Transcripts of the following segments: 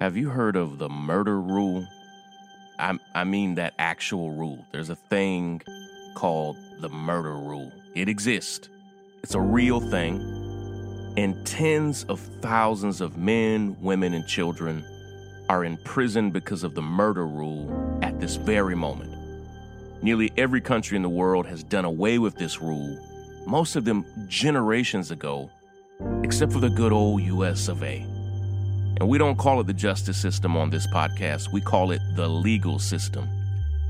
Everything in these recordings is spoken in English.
Have you heard of the murder rule? I, I mean that actual rule. There's a thing called the murder rule. It exists. It's a real thing. And tens of thousands of men, women, and children are in prison because of the murder rule at this very moment. Nearly every country in the world has done away with this rule, most of them generations ago, except for the good old US of A. And we don't call it the justice system on this podcast, we call it the legal system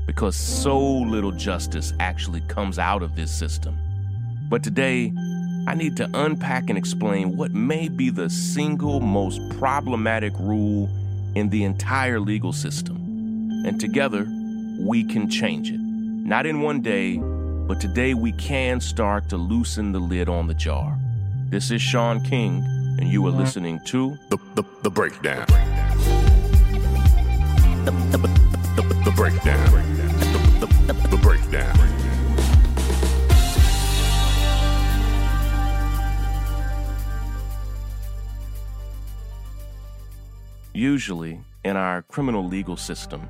because so little justice actually comes out of this system. But today, I need to unpack and explain what may be the single most problematic rule in the entire legal system. And together, we can change it. Not in one day, but today we can start to loosen the lid on the jar. This is Shaun King and you are mm-hmm. listening to The, the, the Breakdown. The, the, the, the Breakdown. The, the, the, the Breakdown. Usually, in our criminal legal system,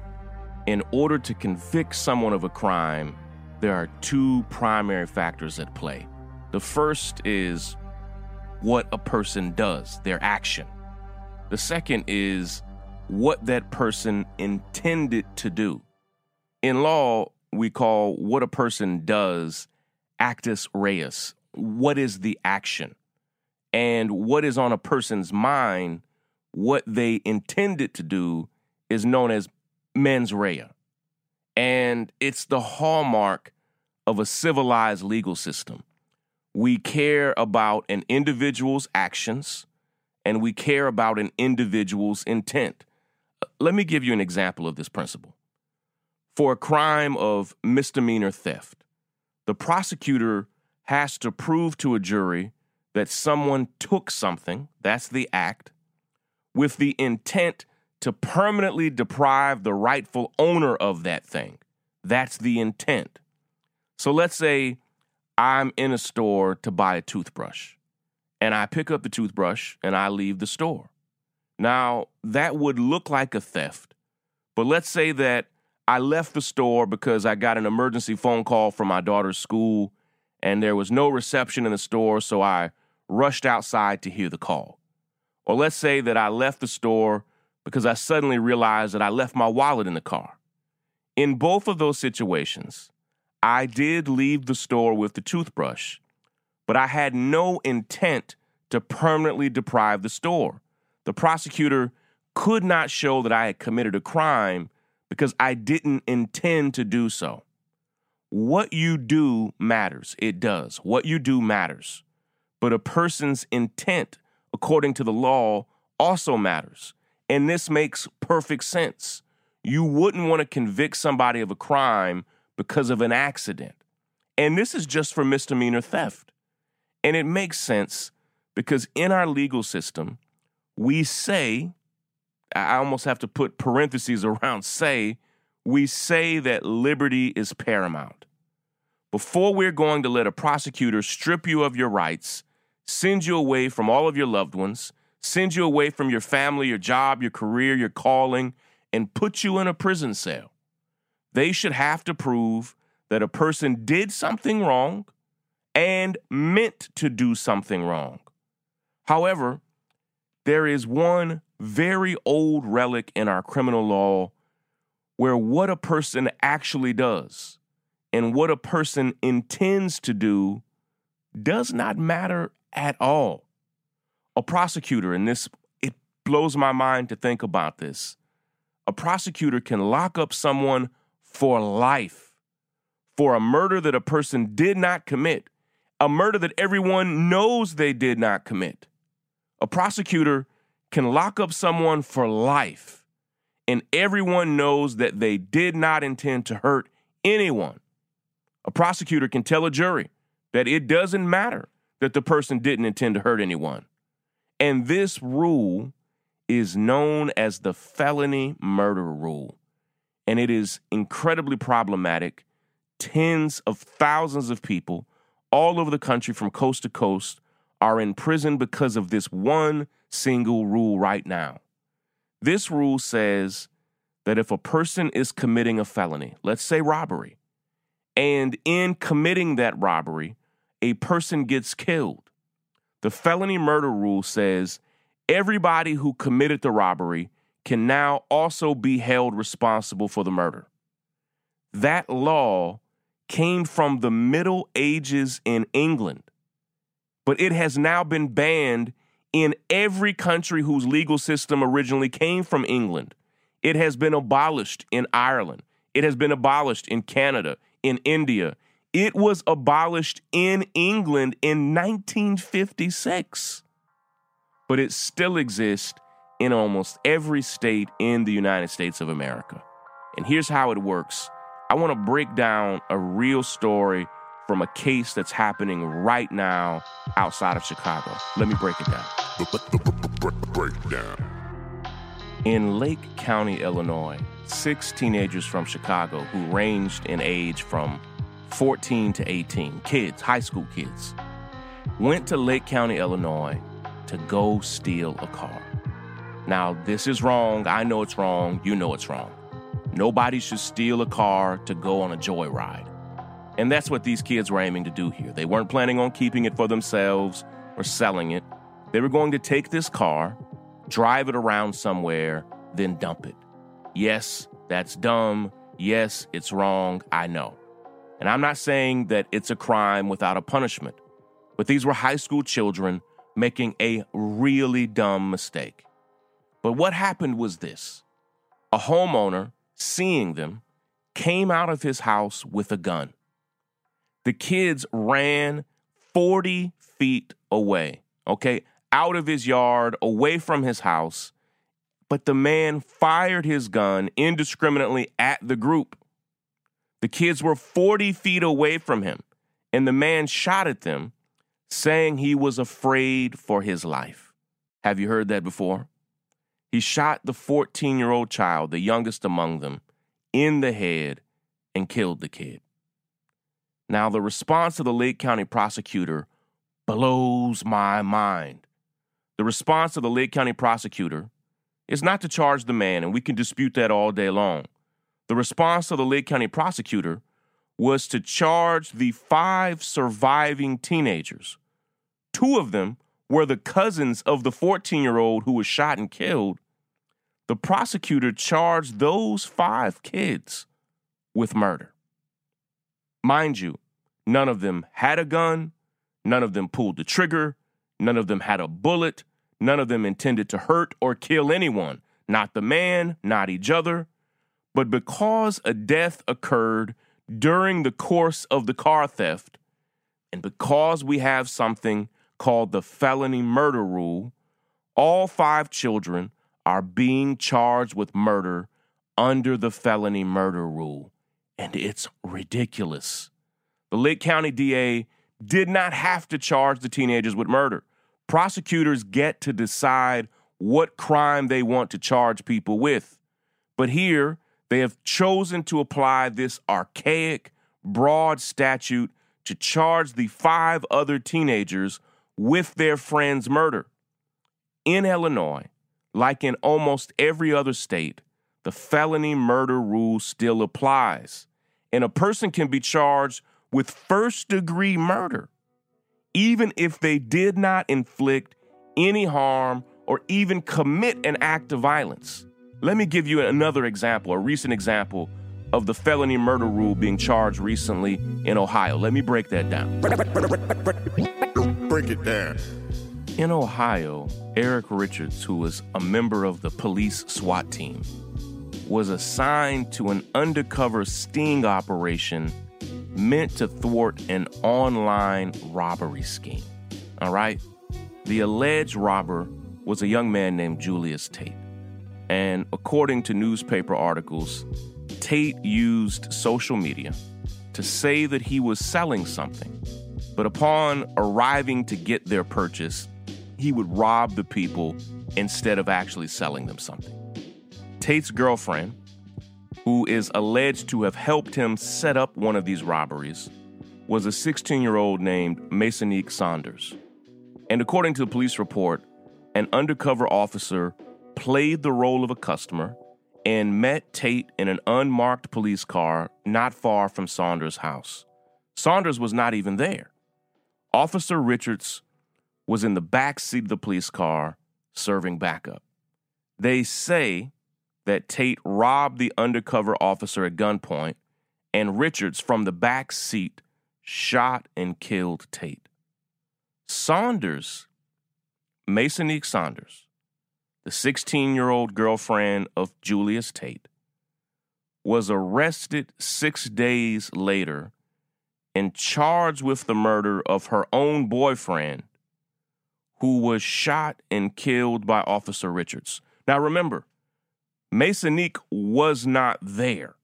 in order to convict someone of a crime, there are two primary factors at play. The first is what a person does, their action. The second is what that person intended to do. In law, we call what a person does actus reus. What is the action? And what is on a person's mind, what they intended to do, is known as mens rea. And it's the hallmark of a civilized legal system. We care about an individual's actions and we care about an individual's intent. Let me give you an example of this principle. For a crime of misdemeanor theft, the prosecutor has to prove to a jury that someone took something, that's the act, with the intent to permanently deprive the rightful owner of that thing. That's the intent. So let's say I'm in a store to buy a toothbrush and I pick up the toothbrush and I leave the store. Now, that would look like a theft, but let's say that I left the store because I got an emergency phone call from my daughter's school and there was no reception in the store, so I rushed outside to hear the call. Or let's say that I left the store because I suddenly realized that I left my wallet in the car. In both of those situations, I did leave the store with the toothbrush, but I had no intent to permanently deprive the store. The prosecutor could not show that I had committed a crime because I didn't intend to do so. What you do matters. It does. What you do matters. But a person's intent, according to the law, also matters. And this makes perfect sense. You wouldn't want to convict somebody of a crime because of an accident. And this is just for misdemeanor theft. And it makes sense because in our legal system, we say, I almost have to put parentheses around say, we say that liberty is paramount. Before we're going to let a prosecutor strip you of your rights, send you away from all of your loved ones, send you away from your family, your job, your career, your calling, and put you in a prison cell, they should have to prove that a person did something wrong and meant to do something wrong. However, there is one very old relic in our criminal law where what a person actually does and what a person intends to do does not matter at all. A prosecutor, and this, it blows my mind to think about this. A prosecutor can lock up someone for life for a murder that a person did not commit, a murder that everyone knows they did not commit. A prosecutor can lock up someone for life and everyone knows that they did not intend to hurt anyone. A prosecutor can tell a jury that it doesn't matter that the person didn't intend to hurt anyone. And this rule is known as the felony murder rule. And it is incredibly problematic. Tens of thousands of people all over the country from coast to coast are in prison because of this one single rule right now. This rule says that if a person is committing a felony, let's say robbery, and in committing that robbery, a person gets killed, the felony murder rule says everybody who committed the robbery can now also be held responsible for the murder. That law came from the Middle Ages in England, but it has now been banned in every country whose legal system originally came from England. It has been abolished in Ireland. It has been abolished in Canada, in India. It was abolished in England in 1956 but it still exists in almost every state in the United States of America. And here's how it works I want to break down a real story from a case that's happening right now outside of Chicago. Let me break it down. Breakdown. In Lake County, Illinois, six teenagers from Chicago who ranged in age from 14 to 18, kids, high school kids, went to Lake County, Illinois to go steal a car. Now, this is wrong. I know it's wrong. You know it's wrong. Nobody should steal a car to go on a joyride. And that's what these kids were aiming to do here. They weren't planning on keeping it for themselves or selling it. They were going to take this car, drive it around somewhere, then dump it. Yes, that's dumb. Yes, it's wrong. I know. And I'm not saying that it's a crime without a punishment, but these were high school children making a really dumb mistake. But what happened was this a homeowner, seeing them, came out of his house with a gun. The kids ran 40 feet away, okay, out of his yard, away from his house. But the man fired his gun indiscriminately at the group. The kids were 40 feet away from him, and the man shot at them saying he was afraid for his life. Have you heard that before? He shot the 14 year old child, the youngest among them, in the head and killed the kid. Now, the response of the Lake County prosecutor blows my mind. The response of the Lake County prosecutor is not to charge the man, and we can dispute that all day long. The response of the Lake County prosecutor was to charge the five surviving teenagers. Two of them were the cousins of the 14 year old who was shot and killed. The prosecutor charged those five kids with murder. Mind you, none of them had a gun, none of them pulled the trigger, none of them had a bullet, none of them intended to hurt or kill anyone, not the man, not each other. But because a death occurred during the course of the car theft, and because we have something called the felony murder rule, all five children are being charged with murder under the felony murder rule. And it's ridiculous. The Lake County DA did not have to charge the teenagers with murder. Prosecutors get to decide what crime they want to charge people with. But here, they have chosen to apply this archaic, broad statute to charge the five other teenagers with their friend's murder. In Illinois, like in almost every other state, the felony murder rule still applies, and a person can be charged with first degree murder, even if they did not inflict any harm or even commit an act of violence. Let me give you another example, a recent example of the felony murder rule being charged recently in Ohio. Let me break that down. Break it down. In Ohio, Eric Richards, who was a member of the police SWAT team, was assigned to an undercover sting operation meant to thwart an online robbery scheme. All right? The alleged robber was a young man named Julius Tate. And according to newspaper articles, Tate used social media to say that he was selling something. But upon arriving to get their purchase, he would rob the people instead of actually selling them something. Tate's girlfriend, who is alleged to have helped him set up one of these robberies, was a 16 year old named Masonique Saunders. And according to the police report, an undercover officer played the role of a customer and met Tate in an unmarked police car not far from Saunders' house. Saunders was not even there. Officer Richards was in the back seat of the police car serving backup. They say that Tate robbed the undercover officer at gunpoint, and Richards, from the back seat, shot and killed Tate. Saunders, Masonique Saunders, the 16 year old girlfriend of Julius Tate, was arrested six days later and charged with the murder of her own boyfriend, who was shot and killed by Officer Richards. Now remember, Masonique was not there.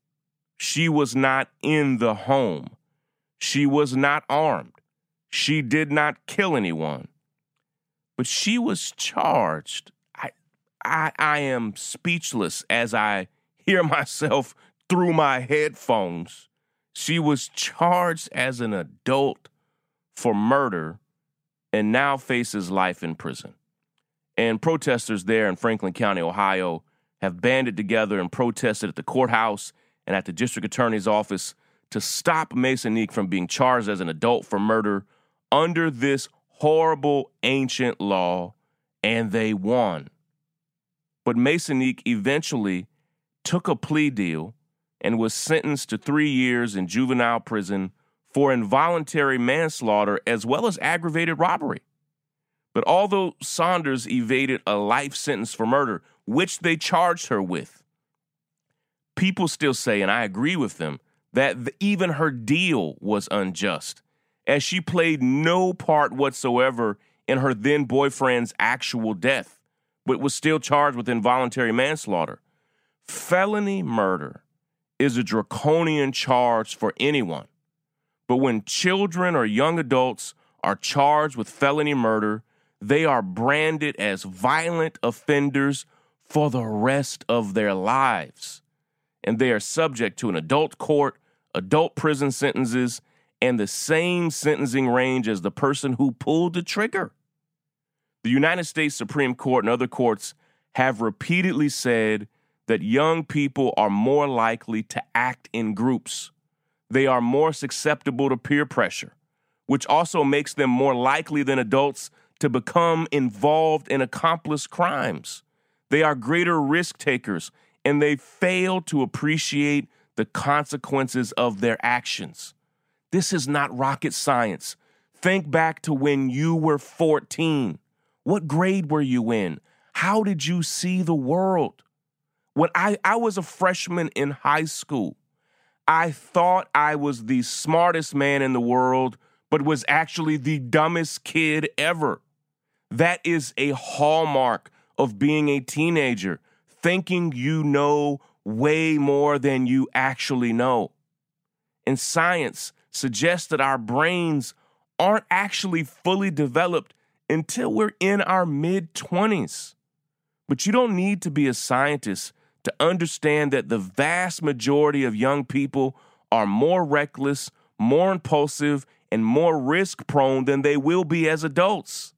She was not in the home. She was not armed. She did not kill anyone. But she was charged. I, I, I am speechless as I hear myself through my headphones. She was charged as an adult for murder and now faces life in prison. And protesters there in Franklin County, Ohio, have banded together and protested at the courthouse and at the district attorney's office to stop Masonique from being charged as an adult for murder under this horrible ancient law, and they won. But Masonique eventually took a plea deal and was sentenced to three years in juvenile prison for involuntary manslaughter as well as aggravated robbery. But although Saunders evaded a life sentence for murder, which they charged her with, people still say, and I agree with them, that even her deal was unjust, as she played no part whatsoever in her then boyfriend's actual death, but was still charged with involuntary manslaughter. Felony murder is a draconian charge for anyone. But when children or young adults are charged with felony murder, they are branded as violent offenders for the rest of their lives. And they are subject to an adult court adult prison sentences, and the same sentencing range as the person who pulled the trigger. The United States Supreme Court and other courts have repeatedly said that young people are more likely to act in groups. They are more susceptible to peer pressure, which also makes them more likely than adults to become involved in accomplice crimes. They are greater risk takers and they fail to appreciate the consequences of their actions. This is not rocket science. Think back to when you were 14. What grade were you in? How did you see the world? When I, I was a freshman in high school, I thought I was the smartest man in the world, but was actually the dumbest kid ever. That is a hallmark of being a teenager, thinking you know way more than you actually know. And science suggests that our brains aren't actually fully developed until we're in our mid 20s. But you don't need to be a scientist to understand that the vast majority of young people are more reckless, more impulsive, and more risk prone than they will be as adults.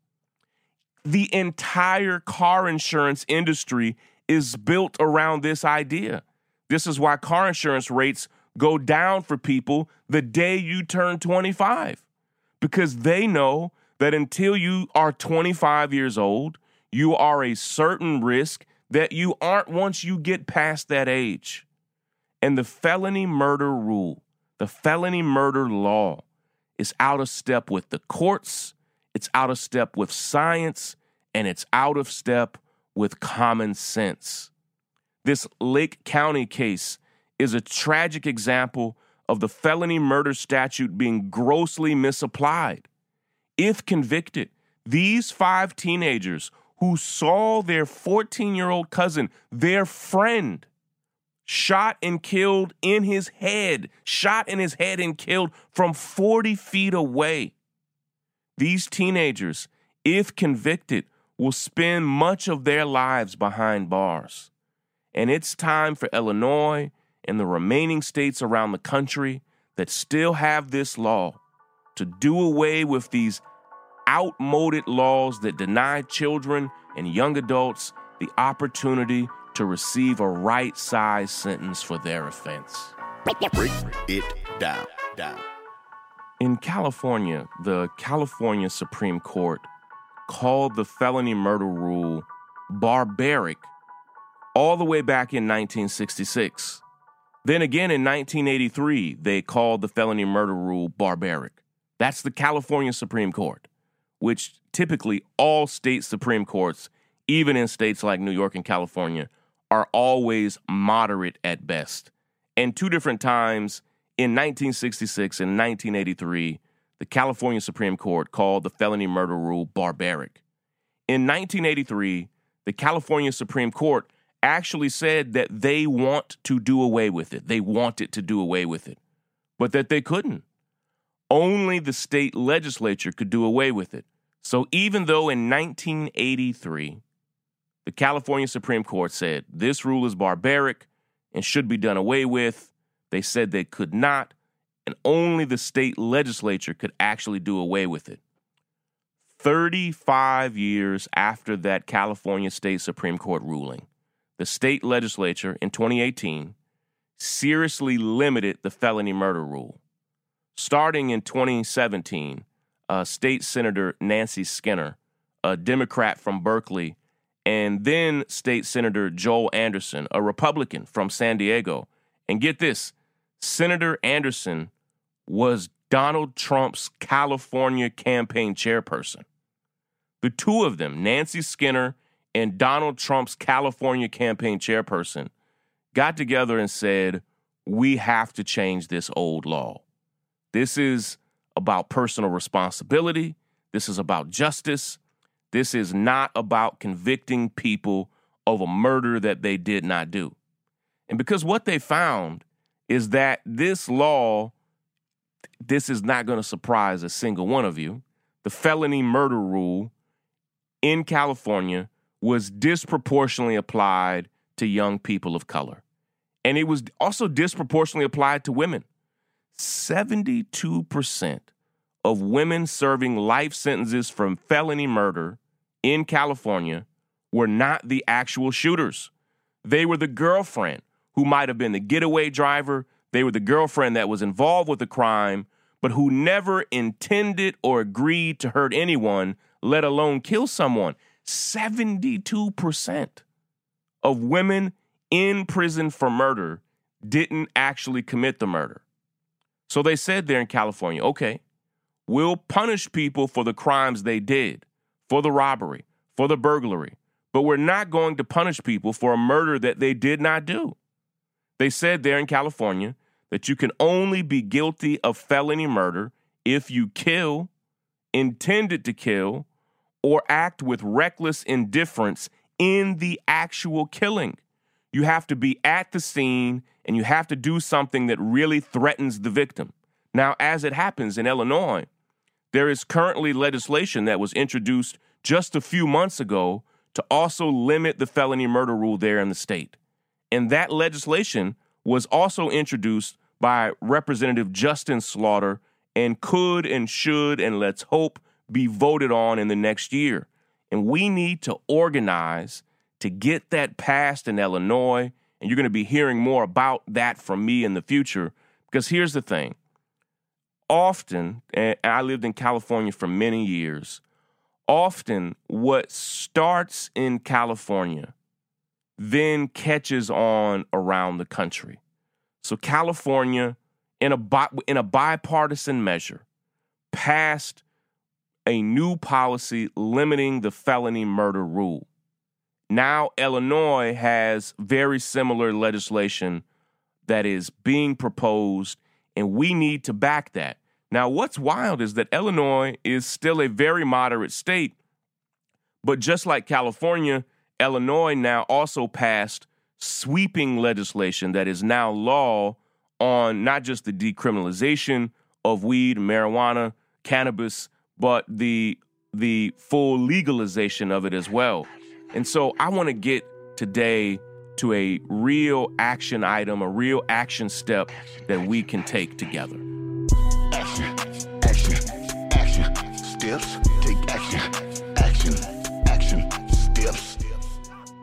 The entire car insurance industry is built around this idea. This is why car insurance rates go down for people the day you turn 25 because they know that until you are 25 years old, you are a certain risk that you aren't once you get past that age. And the felony murder rule, the felony murder law, is out of step with the courts, it's out of step with science, and it's out of step with common sense. This Lake County case is a tragic example of the felony murder statute being grossly misapplied. If convicted, these five teenagers who saw their 14 year old cousin, their friend, shot and killed in his head, shot in his head and killed from 40 feet away. These teenagers, if convicted, will spend much of their lives behind bars. And it's time for Illinois and the remaining states around the country that still have this law to do away with these outmoded laws that deny children and young adults the opportunity to receive a right size sentence for their offense. Break it down, down. In California, the California Supreme Court called the felony murder rule barbaric all the way back in 1966. Then again in 1983, they called the felony murder rule barbaric. That's the California Supreme Court, which typically all state Supreme Courts, even in states like New York and California, are always moderate at best. And two different times in 1966 and 1983, the California Supreme Court called the felony murder rule barbaric. In 1983, the California Supreme Court actually said that they want to do away with it. They wanted to do away with it, but that they couldn't. Only the state legislature could do away with it. So even though in 1983, the California Supreme Court said this rule is barbaric and should be done away with, they said they could not, and only the state legislature could actually do away with it. 35 years after that California State Supreme Court ruling, the state legislature in 2018 seriously limited the felony murder rule. Starting in 2017, uh, State Senator Nancy Skinner, a Democrat from Berkeley, and then State Senator Joel Anderson, a Republican from San Diego. And get this Senator Anderson was Donald Trump's California campaign chairperson. The two of them, Nancy Skinner and Donald Trump's California campaign chairperson got together and said, We have to change this old law. This is about personal responsibility. This is about justice. This is not about convicting people of a murder that they did not do. And because what they found is that this law, this is not going to surprise a single one of you. The felony murder rule in California was disproportionately applied to young people of color. And it was also disproportionately applied to women. 72% of women serving life sentences from felony murder in California were not the actual shooters. They were the girlfriend who might have been the getaway driver. They were the girlfriend that was involved with the crime, but who never intended or agreed to hurt anyone, let alone kill someone. 72% of women in prison for murder didn't actually commit the murder. So they said there in California, okay, we'll punish people for the crimes they did, for the robbery, for the burglary, but we're not going to punish people for a murder that they did not do. They said there in California that you can only be guilty of felony murder if you kill, intended to kill, or act with reckless indifference in the actual killing. You have to be at the scene and you have to do something that really threatens the victim. Now, as it happens in Illinois, there is currently legislation that was introduced just a few months ago to also limit the felony murder rule there in the state. And that legislation was also introduced by Representative Justin Slaughter and could and should and let's hope be voted on in the next year. And we need to organize to get that passed in Illinois. And you're going to be hearing more about that from me in the future. Because here's the thing often, and I lived in California for many years, often what starts in California then catches on around the country. So California, in a bi- in a bipartisan measure, passed a new policy limiting the felony murder rule. Now, Illinois has very similar legislation that is being proposed, and we need to back that. Now, what's wild is that Illinois is still a very moderate state, But just like California, Illinois now also passed sweeping legislation that is now law on not just the decriminalization of weed, marijuana, cannabis, but the the full legalization of it as well. And so I want to get today to a real action item, a real action step that we can take together. Action, action, action, steps, take action, action, action, steps.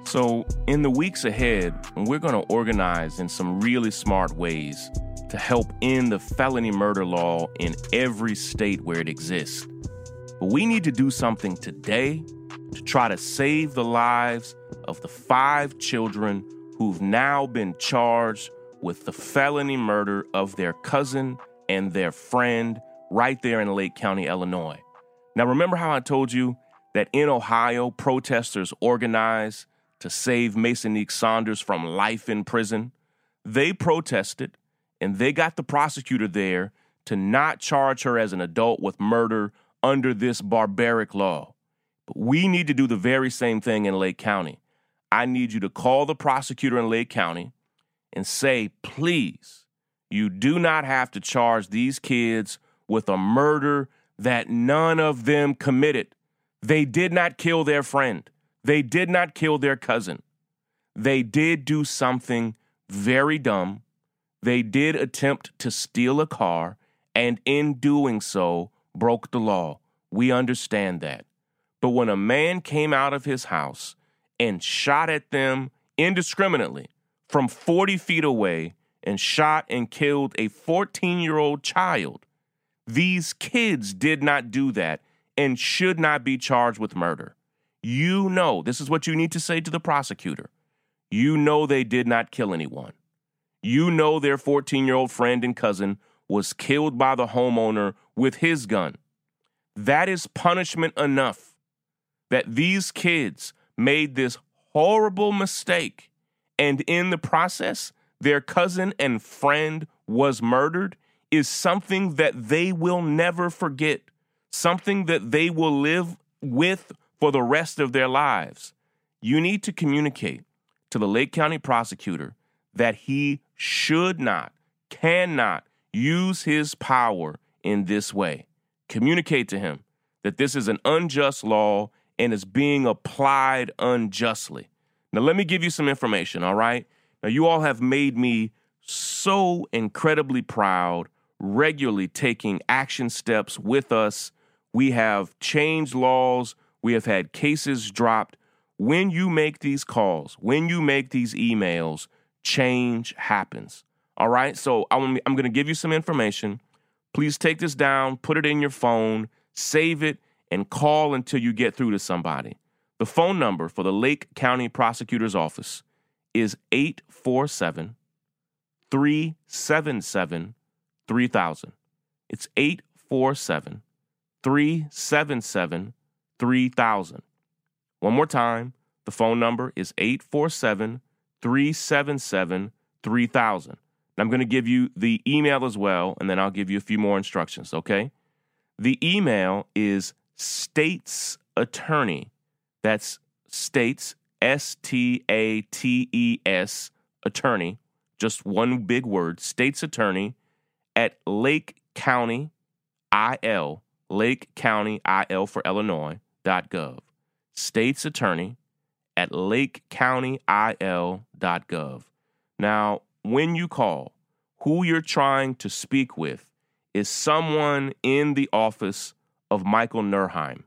So, in the weeks ahead, we're going to organize in some really smart ways to help end the felony murder law in every state where it exists. But we need to do something today to try to save the lives of the five children who've now been charged with the felony murder of their cousin and their friend right there in Lake County, Illinois. Now, remember how I told you that in Ohio, protesters organized to save Masonique Saunders from life in prison? They protested and they got the prosecutor there to not charge her as an adult with murder under this barbaric law. But we need to do the very same thing in Lake County. I need you to call the prosecutor in Lake County and say, please, you do not have to charge these kids with a murder that none of them committed. They did not kill their friend, they did not kill their cousin. They did do something very dumb. They did attempt to steal a car, and in doing so, broke the law. We understand that. But when a man came out of his house and shot at them indiscriminately from 40 feet away and shot and killed a 14 year old child, these kids did not do that and should not be charged with murder. You know, this is what you need to say to the prosecutor. You know they did not kill anyone. You know their 14 year old friend and cousin was killed by the homeowner with his gun. That is punishment enough that these kids made this horrible mistake, and in the process, their cousin and friend was murdered, is something that they will never forget, something that they will live with for the rest of their lives. You need to communicate to the Lake County prosecutor that he should not, cannot use his power in this way. Communicate to him that this is an unjust law and is being applied unjustly. Now, let me give you some information, all right? Now, you all have made me so incredibly proud, regularly taking action steps with us. We have changed laws, we have had cases dropped. When you make these calls, when you make these emails, change happens. All right? So I'm, I'm going to give you some information. Please take this down, put it in your phone, save it, and call until you get through to somebody. The phone number for the Lake County Prosecutor's Office is 847 377 3000. It's 847 377 3000. One more time, the phone number is 847 377 3000. I'm going to give you the email as well, and then I'll give you a few more instructions, okay? The email is state's attorney. That's states, S T A T E S, attorney, just one big word, state's attorney at Lake County IL, Lake County IL for Illinois, dot gov. State's attorney at lakecountyil.gov. Now, when you call, who you're trying to speak with is someone in the office of Michael Nerheim.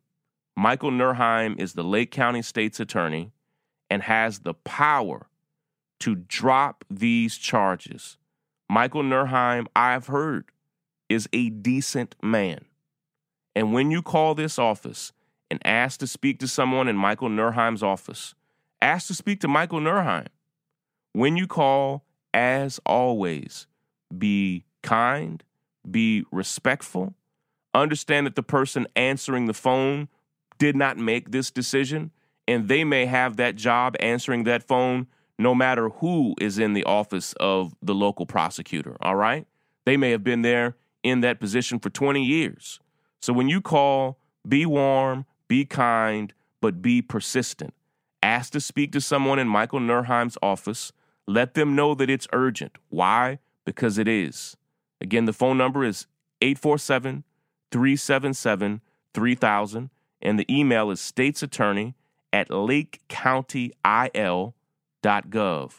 Michael Nerheim is the Lake County State's attorney and has the power to drop these charges. Michael Nerheim, I've heard, is a decent man. And when you call this office and ask to speak to someone in Michael Nerheim's office, ask to speak to Michael Nerheim. When you call, as always, be kind, be respectful, understand that the person answering the phone did not make this decision, and they may have that job answering that phone no matter who is in the office of the local prosecutor, all right? They may have been there in that position for 20 years. So when you call, be warm, be kind, but be persistent. Ask to speak to someone in Michael Nerheim's office. Let them know that it's urgent. Why? Because it is. Again, the phone number is 847 377 3000, and the email is statesattorney at lakecountyil.gov.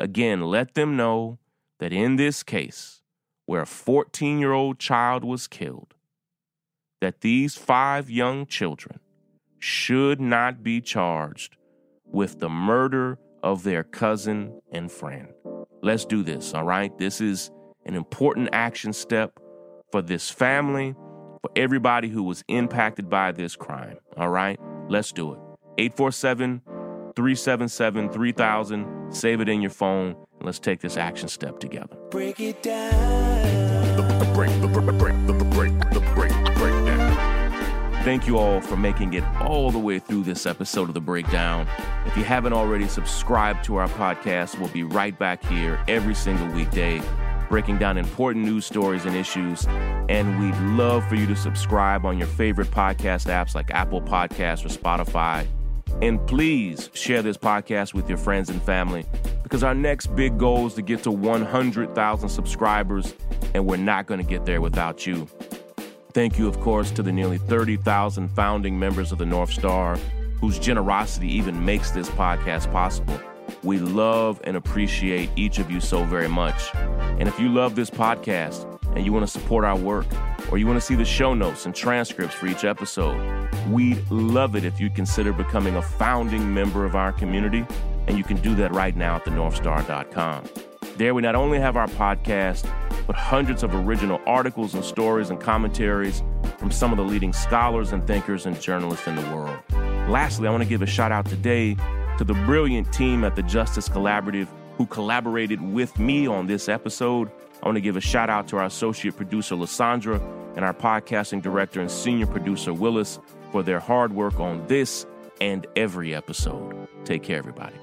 Again, let them know that in this case, where a 14 year old child was killed, that these five young children should not be charged with the murder of their cousin and friend. Let's do this, all right? This is an important action step for this family, for everybody who was impacted by this crime, all right? Let's do it. 847 377 3000. Save it in your phone, and let's take this action step together. Break it down. The, the break, the, the break, the, the break, the break, the breakdown. Thank you all for making it all the way through this episode of The Breakdown. If you haven't already subscribed to our podcast, we'll be right back here every single weekday, breaking down important news stories and issues. And we'd love for you to subscribe on your favorite podcast apps like Apple Podcasts or Spotify. And please share this podcast with your friends and family because our next big goal is to get to 100,000 subscribers, and we're not going to get there without you. Thank you, of course, to the nearly 30,000 founding members of the North Star whose generosity even makes this podcast possible. We love and appreciate each of you so very much. And if you love this podcast and you want to support our work, or you want to see the show notes and transcripts for each episode, we'd love it if you'd consider becoming a founding member of our community. And you can do that right now at thenorthstar.com. There, we not only have our podcast, but hundreds of original articles and stories and commentaries from some of the leading scholars and thinkers and journalists in the world. Lastly, I want to give a shout out today to the brilliant team at the Justice Collaborative who collaborated with me on this episode. I want to give a shout out to our associate producer, Lysandra, and our podcasting director and senior producer, Willis, for their hard work on this and every episode. Take care, everybody.